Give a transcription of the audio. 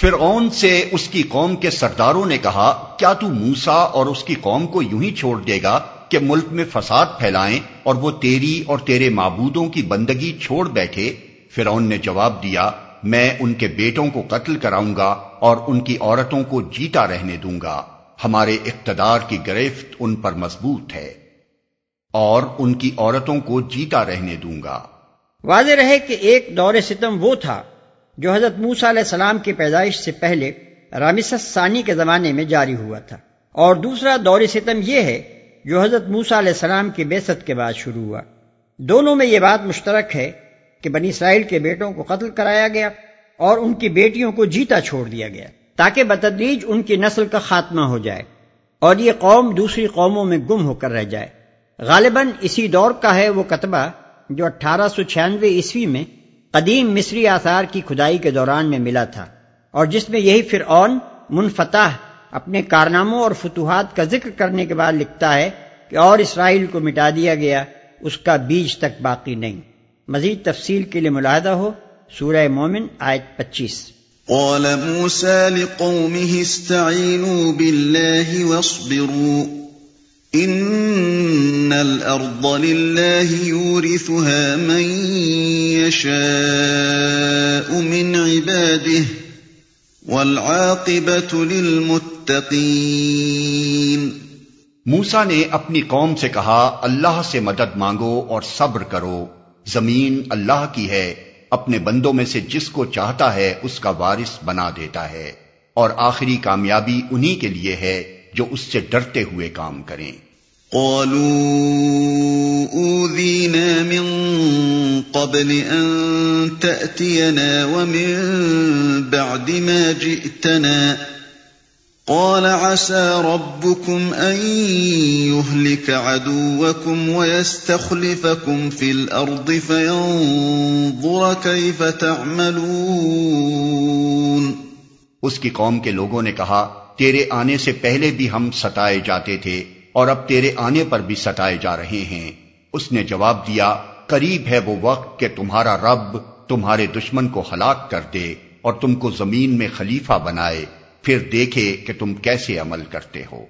فرعون سے اس کی قوم کے سرداروں نے کہا، کیا تو موسا اور اس کی قوم کو یوں ہی چھوڑ دے گا کہ ملک میں فساد پھیلائیں اور وہ تیری اور تیرے معبودوں کی بندگی چھوڑ بیٹھے؟ فرعون نے جواب دیا، میں ان کے بیٹوں کو قتل کراؤں گا اور ان کی عورتوں کو جیتا رہنے دوں گا۔ ہمارے اقتدار کی گرفت ان پر مضبوط ہے اور ان کی عورتوں کو جیتا رہنے دوں گا۔ واضح رہے کہ ایک دور ستم وہ تھا جو حضرت موسا علیہ السلام کی پیدائش سے پہلے رامسس ثانی کے زمانے میں جاری ہوا تھا۔ اور دوسرا دور ستم یہ ہے جو حضرت موسا علیہ السلام کی بیست کے بعد شروع ہوا۔ دونوں میں یہ بات مشترک ہے کہ بنی اسرائیل کے بیٹوں کو قتل کرایا گیا اور ان کی بیٹیوں کو جیتا چھوڑ دیا گیا تاکہ بتدریج ان کی نسل کا خاتمہ ہو جائے اور یہ قوم دوسری قوموں میں گم ہو کر رہ جائے۔ غالباً اسی دور کا ہے وہ کتبہ جو اٹھارہ سو چھیانوے عیسوی میں قدیم مصری آثار کی کھدائی کے دوران میں ملا تھا اور جس میں یہی فرعون منفتح اپنے کارناموں اور فتوحات کا ذکر کرنے کے بعد لکھتا ہے کہ اور اسرائیل کو مٹا دیا گیا، اس کا بیج تک باقی نہیں۔ مزید تفصیل کے لیے ملاحدہ ہو، سورہ مومن، آیت پچیس۔ قال موسى لقومه استعينوا بالله واصبروا ان الارض لله يورثها من يشاء من عباده والعاقبه للمتقين موسا نے اپنی قوم سے کہا، اللہ سے مدد مانگو اور صبر کرو۔ زمین اللہ کی ہے، اپنے بندوں میں سے جس کو چاہتا ہے اس کا وارث بنا دیتا ہے۔ اور آخری کامیابی انہی کے لیے ہے جو اس سے ڈرتے ہوئے کام کریں۔ قالوا اوذينا من قبل ان تاتينا ومن بعد ما جئتنا. قال عسى ربكم ان يهلك عدوكم ويستخلفكم في الارض فينظر كيف تعملون. اس کی قوم کے لوگوں نے کہا، تیرے آنے سے پہلے بھی ہم ستائے جاتے تھے۔ اور اب تیرے آنے پر بھی ستائے جا رہے ہیں۔ اس نے جواب دیا، قریب ہے وہ وقت کہ تمہارا رب تمہارے دشمن کو ہلاک کر دے اور تم کو زمین میں خلیفہ بنائے۔ پھر دیکھے کہ تم کیسے عمل کرتے ہو۔